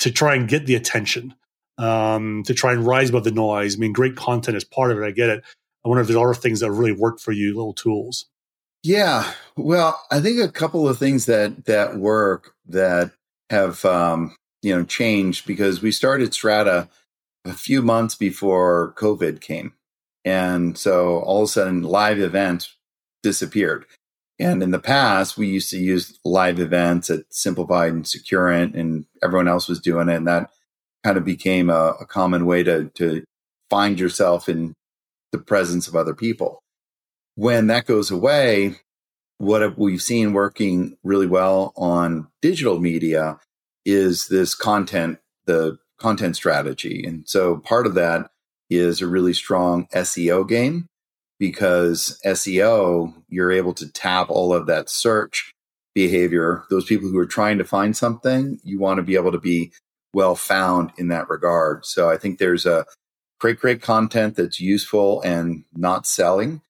to try and get the attention, um, to try and rise above the noise. I mean, great content is part of it. I get it. I wonder if there's other things that really work for you, little tools. Yeah, well, I think a couple of things that that work that have um, you know changed because we started Strata a few months before COVID came, and so all of a sudden live events disappeared. And in the past, we used to use live events at Symplified and Securant, and everyone else was doing it, and that kind of became a, a common way to to find yourself in the presence of other people when that goes away, what we've seen working really well on digital media is this content, the content strategy. And so part of that is a really strong SEO game because SEO, you're able to tap all of that search behavior. Those people who are trying to find something, you want to be able to be well found in that regard. So I think there's a great, great content that's useful and not selling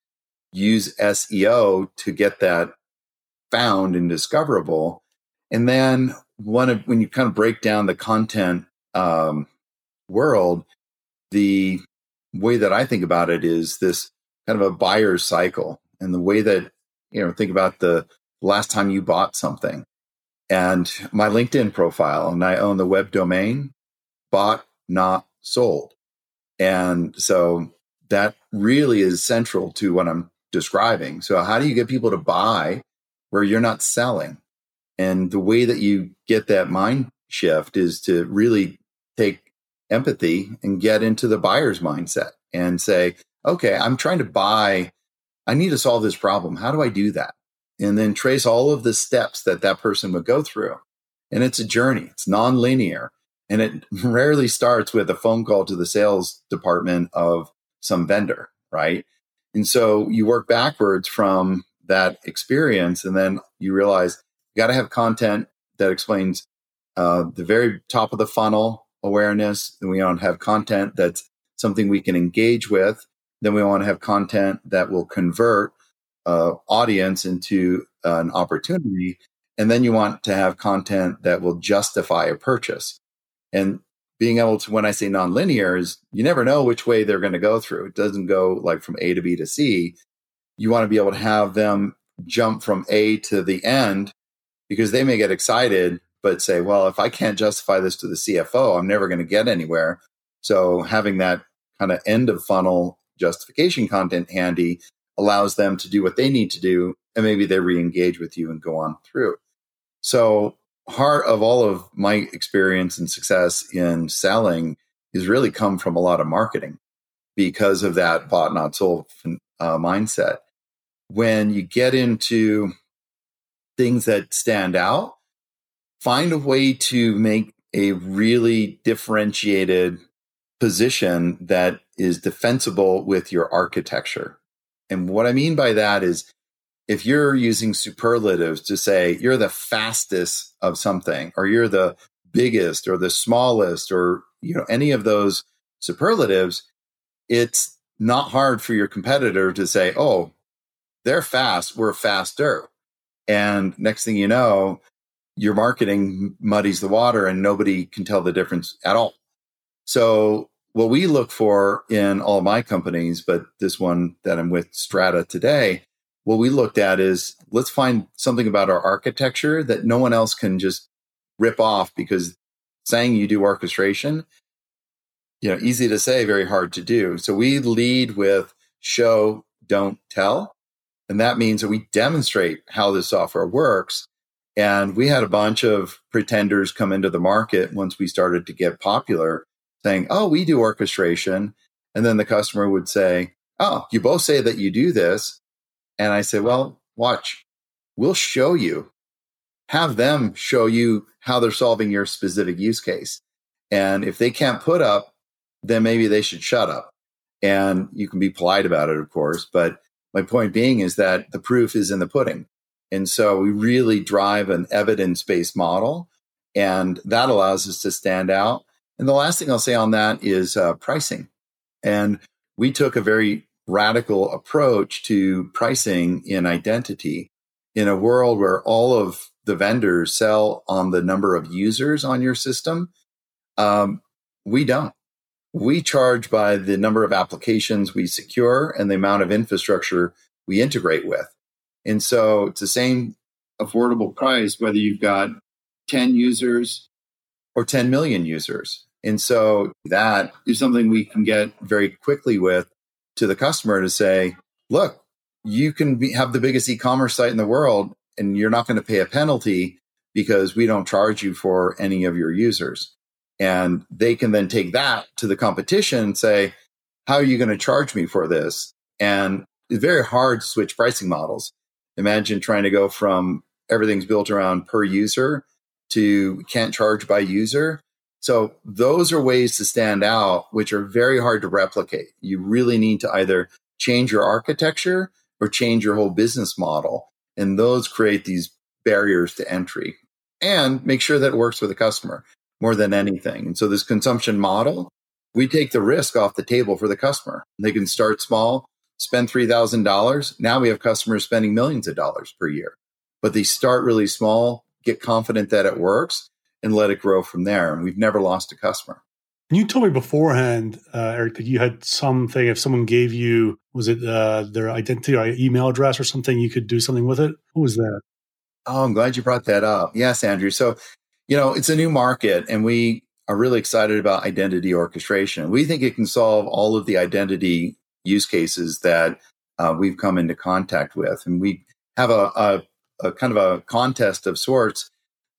use SEO to get that found and discoverable. And then one of, when you kind of break down the content um, world, the way that I think about it is this kind of a buyer's cycle and the way that, you know, think about the last time you bought something and my LinkedIn profile, and I own the web domain, bought, not sold. And so that really is central to what I'm describing. So, how do you get people to buy where you're not selling? And the way that you get that mind shift is to really take empathy and get into the buyer's mindset and say, okay, I'm trying to buy. I need to solve this problem. How do I do that? And then trace all of the steps that that person would go through. And it's a journey, it's non-linear. And it rarely starts with a phone call to the sales department of some vendor, right? And so you work backwards from that experience, and then you realize you got to have content that explains uh, the very top of the funnel awareness. Then we want to have content that's something we can engage with. Then we want to have content that will convert uh, audience into an opportunity. And then you want to have content that will justify a purchase. And being able to, when I say nonlinear, is you never know which way they're going to go through. It doesn't go like from A to B to C. You want to be able to have them jump from A to the end because they may get excited, but say, well, if I can't justify this to the CFO, I'm never going to get anywhere. So having that kind of end of funnel justification content handy allows them to do what they need to do and maybe they re-engage with you and go on through so heart of all of my experience and success in selling is really come from a lot of marketing because of that bought not sold uh, mindset when you get into things that stand out find a way to make a really differentiated position that is defensible with your architecture. And what I mean by that is if you're using superlatives to say you're the fastest of something or you're the biggest or the smallest or you know any of those superlatives it's not hard for your competitor to say oh they're fast we're faster. And next thing you know your marketing muddies the water and nobody can tell the difference at all so what we look for in all my companies, but this one that I'm with Strata today, what we looked at is let's find something about our architecture that no one else can just rip off because saying you do orchestration, you know, easy to say, very hard to do. So we lead with show, don't tell. And that means that we demonstrate how this software works. And we had a bunch of pretenders come into the market once we started to get popular saying, Oh, we do orchestration. And then the customer would say, Oh, you both say that you do this. And I say, Well, watch, we'll show you. Have them show you how they're solving your specific use case. And if they can't put up, then maybe they should shut up. And you can be polite about it, of course. But my point being is that the proof is in the pudding. And so we really drive an evidence based model. And that allows us to stand out. And the last thing I'll say on that is uh, pricing. And we took a very radical approach to pricing in identity in a world where all of the vendors sell on the number of users on your system. Um, we don't. We charge by the number of applications we secure and the amount of infrastructure we integrate with. And so it's the same affordable price whether you've got 10 users or 10 million users. And so that is something we can get very quickly with to the customer to say, look, you can be, have the biggest e-commerce site in the world and you're not going to pay a penalty because we don't charge you for any of your users. And they can then take that to the competition and say, how are you going to charge me for this? And it's very hard to switch pricing models. Imagine trying to go from everything's built around per user to can't charge by user so those are ways to stand out, which are very hard to replicate. You really need to either change your architecture or change your whole business model. And those create these barriers to entry and make sure that it works for the customer more than anything. And so this consumption model, we take the risk off the table for the customer. They can start small, spend $3,000. Now we have customers spending millions of dollars per year, but they start really small, get confident that it works and let it grow from there. And we've never lost a customer. You told me beforehand, uh, Eric, that you had something. If someone gave you, was it uh, their identity or email address or something, you could do something with it. What was that? Oh, I'm glad you brought that up. Yes, Andrew. So, you know, it's a new market, and we are really excited about identity orchestration. We think it can solve all of the identity use cases that uh, we've come into contact with, and we have a, a, a kind of a contest of sorts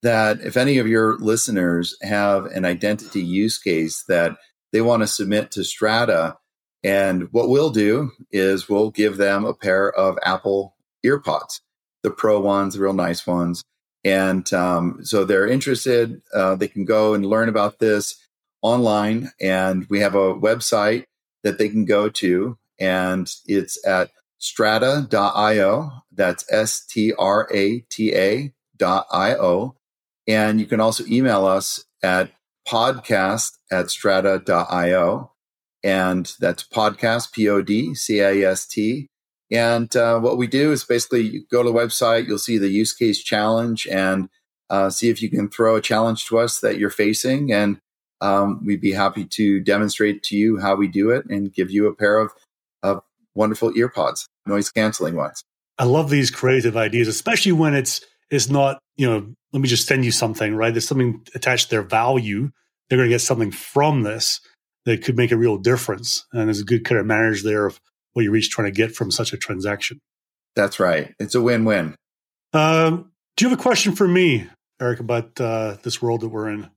that if any of your listeners have an identity use case that they want to submit to Strata, and what we'll do is we'll give them a pair of Apple AirPods, the pro ones, the real nice ones. And um, so they're interested, uh, they can go and learn about this online. And we have a website that they can go to, and it's at strata.io. That's S T R A T A dot I-O. And you can also email us at podcast at strata.io. And that's podcast, P O D C A S T. And uh, what we do is basically you go to the website, you'll see the use case challenge and uh, see if you can throw a challenge to us that you're facing. And um, we'd be happy to demonstrate to you how we do it and give you a pair of, of wonderful AirPods, noise canceling ones. I love these creative ideas, especially when it's it's not, you know, let me just send you something, right? There's something attached to their value. They're going to get something from this that could make a real difference. And there's a good kind of manage there of what you're each trying to get from such a transaction. That's right. It's a win-win. Um, do you have a question for me, Eric, about uh, this world that we're in?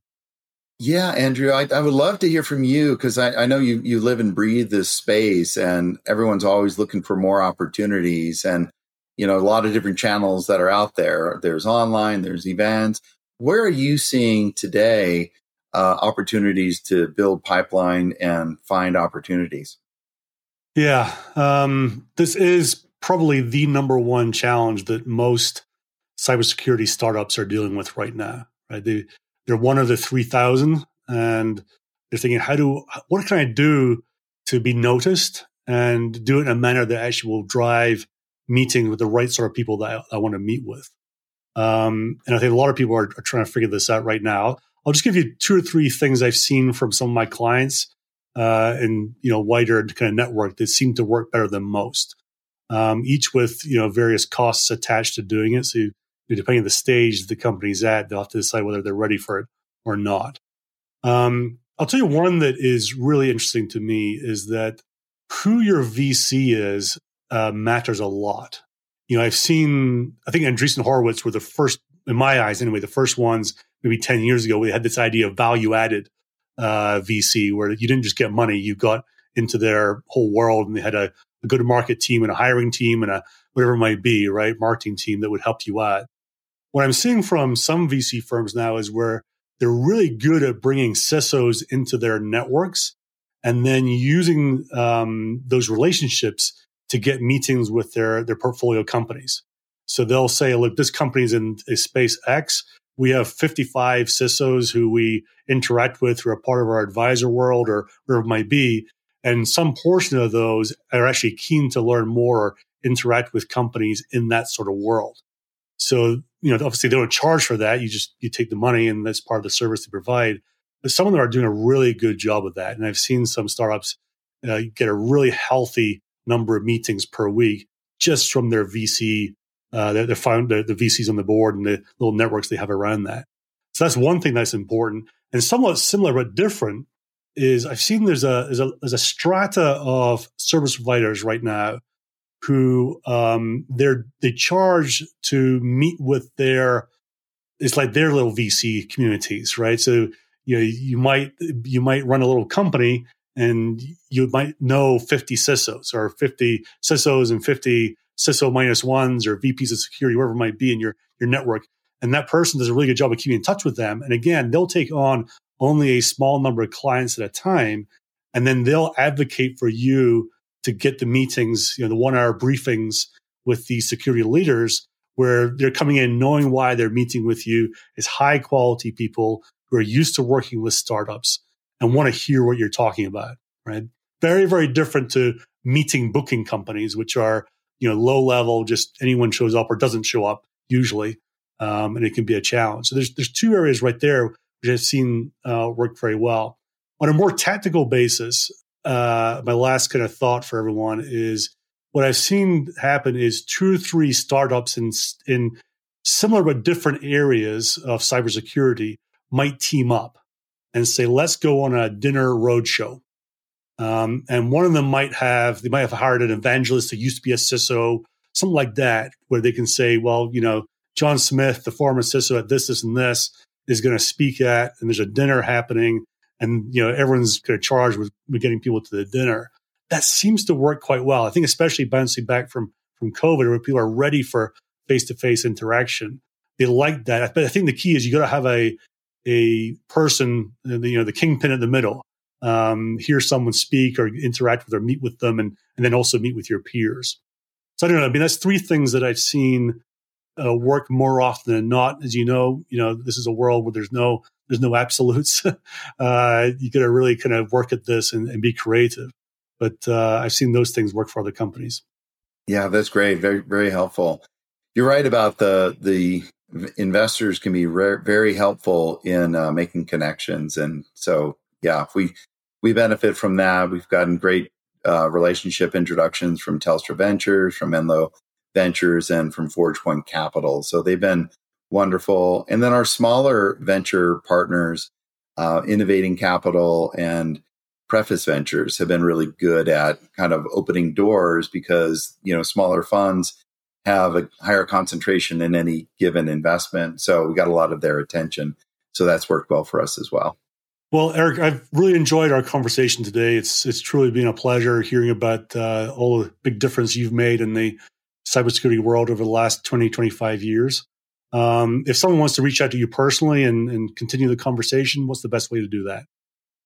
Yeah, Andrew, I, I would love to hear from you because I, I, know you you live and breathe this space, and everyone's always looking for more opportunities. And you know, a lot of different channels that are out there. There's online, there's events. Where are you seeing today uh, opportunities to build pipeline and find opportunities? Yeah, um, this is probably the number one challenge that most cybersecurity startups are dealing with right now. Right, they they're one of the three thousand, and they're thinking, how do what can I do to be noticed and do it in a manner that actually will drive meeting with the right sort of people that I, I want to meet with. Um, and I think a lot of people are, are, trying to figure this out right now. I'll just give you two or three things I've seen from some of my clients uh, and you know wider kind of network that seem to work better than most. Um, each with you know various costs attached to doing it. So you, depending on the stage the company's at, they'll have to decide whether they're ready for it or not. Um, I'll tell you one that is really interesting to me is that who your VC is uh, matters a lot. You know, I've seen, I think Andreessen Horowitz were the first, in my eyes anyway, the first ones maybe 10 years ago. We had this idea of value added uh, VC where you didn't just get money, you got into their whole world and they had a, a go to market team and a hiring team and a whatever it might be, right? Marketing team that would help you out. What I'm seeing from some VC firms now is where they're really good at bringing CISOs into their networks and then using um, those relationships to get meetings with their their portfolio companies. So they'll say, look, this company's in a space X. We have 55 CISOs who we interact with who are part of our advisor world or wherever it might be. And some portion of those are actually keen to learn more or interact with companies in that sort of world. So, you know, obviously they don't charge for that. You just, you take the money and that's part of the service they provide. But some of them are doing a really good job of that. And I've seen some startups uh, get a really healthy number of meetings per week just from their VC, uh, they found the, the VCs on the board and the little networks they have around that. So that's one thing that's important. And somewhat similar but different is I've seen there's a there's a, there's a strata of service providers right now who um, they're they charge to meet with their it's like their little VC communities, right? So you know you might you might run a little company and you might know 50 CISOs or 50 CISOs and 50 CISO minus ones or VPs of security, wherever it might be in your, your network. And that person does a really good job of keeping in touch with them. And again, they'll take on only a small number of clients at a time. And then they'll advocate for you to get the meetings, you know, the one hour briefings with the security leaders where they're coming in knowing why they're meeting with you is high quality people who are used to working with startups and want to hear what you're talking about, right? Very, very different to meeting booking companies, which are, you know, low level, just anyone shows up or doesn't show up usually. Um, and it can be a challenge. So there's, there's two areas right there which I've seen uh, work very well. On a more tactical basis, uh, my last kind of thought for everyone is what I've seen happen is two or three startups in in similar but different areas of cybersecurity might team up and say, let's go on a dinner roadshow. Um, and one of them might have, they might have hired an evangelist who used to be a CISO, something like that, where they can say, well, you know, John Smith, the former CISO at this, this, and this, is going to speak at, and there's a dinner happening, and you know everyone's kind of charged with, getting people to the dinner. That seems to work quite well. I think, especially bouncing back from from COVID, where people are ready for face to face interaction, they like that. But I think the key is you got to have a a person, you know, the kingpin in the middle. Um, hear someone speak or interact with or meet with them, and and then also meet with your peers. So I don't know. I mean, that's three things that I've seen uh, work more often than not. As you know, you know this is a world where there's no there's no absolutes. uh, you got to really kind of work at this and, and be creative. But uh, I've seen those things work for other companies. Yeah, that's great. Very very helpful. You're right about the the investors can be re- very helpful in uh, making connections, and so yeah, we we benefit from that. We've gotten great uh, relationship introductions from Telstra Ventures, from Menlo Ventures, and from Forge Point Capital. So they've been wonderful. And then our smaller venture partners, uh, Innovating Capital and Preface Ventures, have been really good at kind of opening doors because you know smaller funds have a higher concentration in any given investment. So we got a lot of their attention. So that's worked well for us as well. Well, Eric, I've really enjoyed our conversation today. It's it's truly been a pleasure hearing about uh, all the big difference you've made in the cybersecurity world over the last 20, 25 years. Um, if someone wants to reach out to you personally and, and, continue the conversation, what's the best way to do that?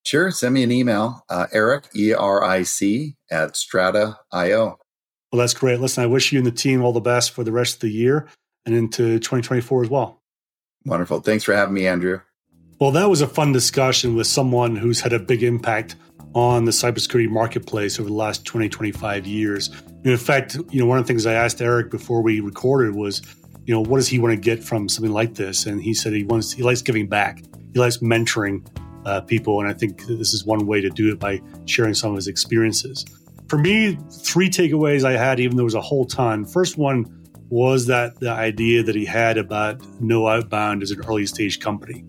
Sure. Send me an email, uh, Eric, E R I C, at strata.io. Well, that's great. Listen, I wish you and the team all the best for the rest of the year and into 2024 as well. Wonderful. Thanks for having me, Andrew. Well, that was a fun discussion with someone who's had a big impact on the cybersecurity marketplace over the last 20, 25 years. in fact, you know, one of the things I asked Eric before we recorded was, you know, what does he want to get from something like this? And he said he wants, he likes giving back. He likes mentoring uh, people. And I think this is one way to do it by sharing some of his experiences. For me, three takeaways I had, even though there was a whole ton. First one was that the idea that he had about no outbound as an early stage company.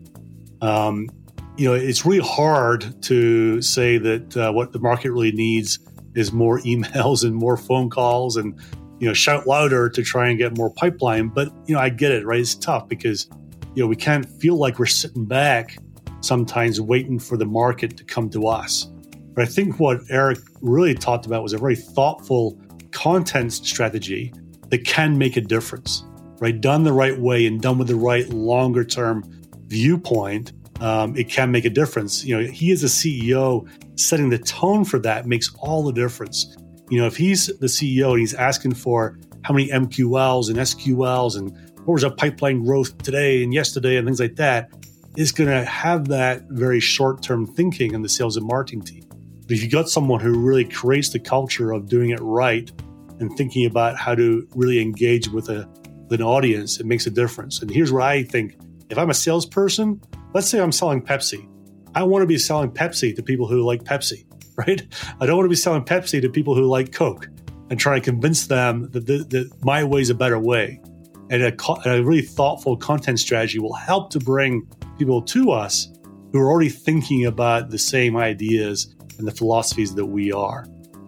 Um, you know, it's really hard to say that uh, what the market really needs is more emails and more phone calls and, you know, shout louder to try and get more pipeline. But, you know, I get it, right? It's tough because, you know, we can't feel like we're sitting back sometimes waiting for the market to come to us. But I think what Eric really talked about was a very thoughtful content strategy that can make a difference, right? Done the right way and done with the right longer term viewpoint um, it can make a difference. You know, he is a CEO setting the tone for that makes all the difference. You know, if he's the CEO and he's asking for how many MQLs and SQLs and what was our pipeline growth today and yesterday and things like that, is going to have that very short term thinking in the sales and marketing team. But if you got someone who really creates the culture of doing it right and thinking about how to really engage with a with an audience, it makes a difference. And here's where I think if I'm a salesperson, let's say I'm selling Pepsi. I want to be selling Pepsi to people who like Pepsi, right? I don't want to be selling Pepsi to people who like Coke and trying to convince them that, the, that my way is a better way. And a, a really thoughtful content strategy will help to bring people to us who are already thinking about the same ideas and the philosophies that we are.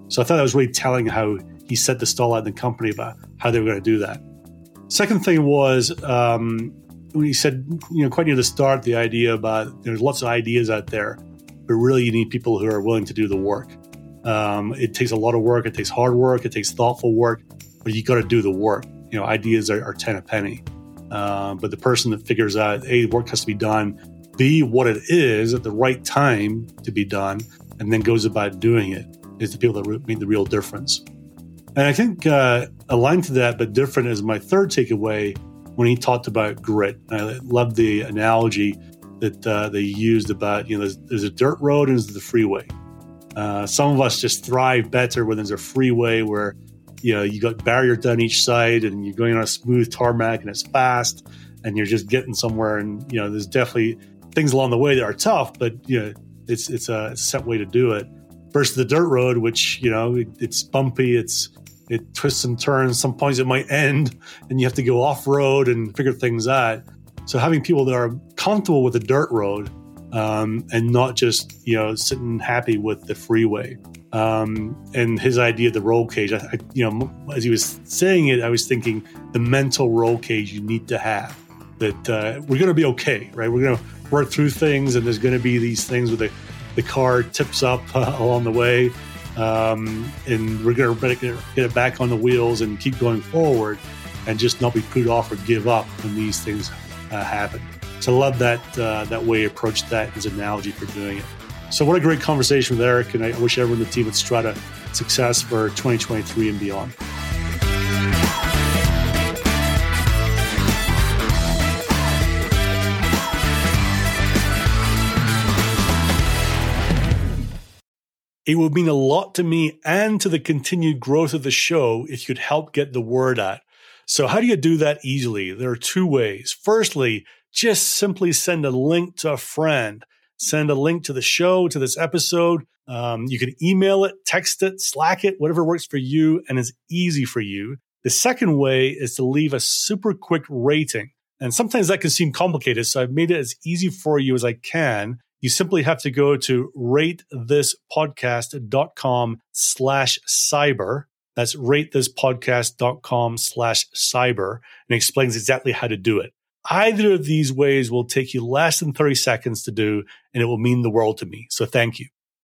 So I thought that was really telling how he set the stall out in the company about how they were going to do that. Second thing was um, when he said, you know, quite near the start, the idea about there's lots of ideas out there, but really you need people who are willing to do the work. Um, it takes a lot of work. It takes hard work. It takes thoughtful work, but you got to do the work. You know, ideas are, are ten a penny. Uh, but the person that figures out, a, work has to be done, b, what it is at the right time to be done, and then goes about doing it is the people that re- make the real difference. And I think uh, aligned to that, but different is my third takeaway when he talked about grit. I love the analogy that uh, they used about, you know, there's, there's, a dirt road and there's the freeway. Uh, some of us just thrive better when there's a freeway where, you know, you got barriers down each side and you're going on a smooth tarmac and it's fast and you're just getting somewhere. And, you know, there's definitely things along the way that are tough, but, you know, it's it's a set way to do it. Versus the dirt road, which you know it, it's bumpy, it's it twists and turns. Some points it might end, and you have to go off road and figure things out. So having people that are comfortable with the dirt road um, and not just you know sitting happy with the freeway. Um, and his idea of the roll cage, I, I, you know, as he was saying it, I was thinking the mental roll cage you need to have. That uh, we're going to be okay, right? We're going to work through things, and there's going to be these things where the the car tips up uh, along the way, um, and we're going to get it back on the wheels and keep going forward, and just not be put off or give up when these things uh, happen. So I love that uh, that way he approached that as analogy for doing it. So what a great conversation with Eric, and I wish everyone in the team at Strata success for 2023 and beyond. It would mean a lot to me and to the continued growth of the show if you could help get the word out. So, how do you do that easily? There are two ways. Firstly, just simply send a link to a friend. Send a link to the show, to this episode. Um, you can email it, text it, Slack it, whatever works for you and is easy for you. The second way is to leave a super quick rating. And sometimes that can seem complicated. So I've made it as easy for you as I can. You simply have to go to ratethispodcast.com slash cyber. That's ratethispodcast.com slash cyber and explains exactly how to do it. Either of these ways will take you less than 30 seconds to do, and it will mean the world to me. So thank you.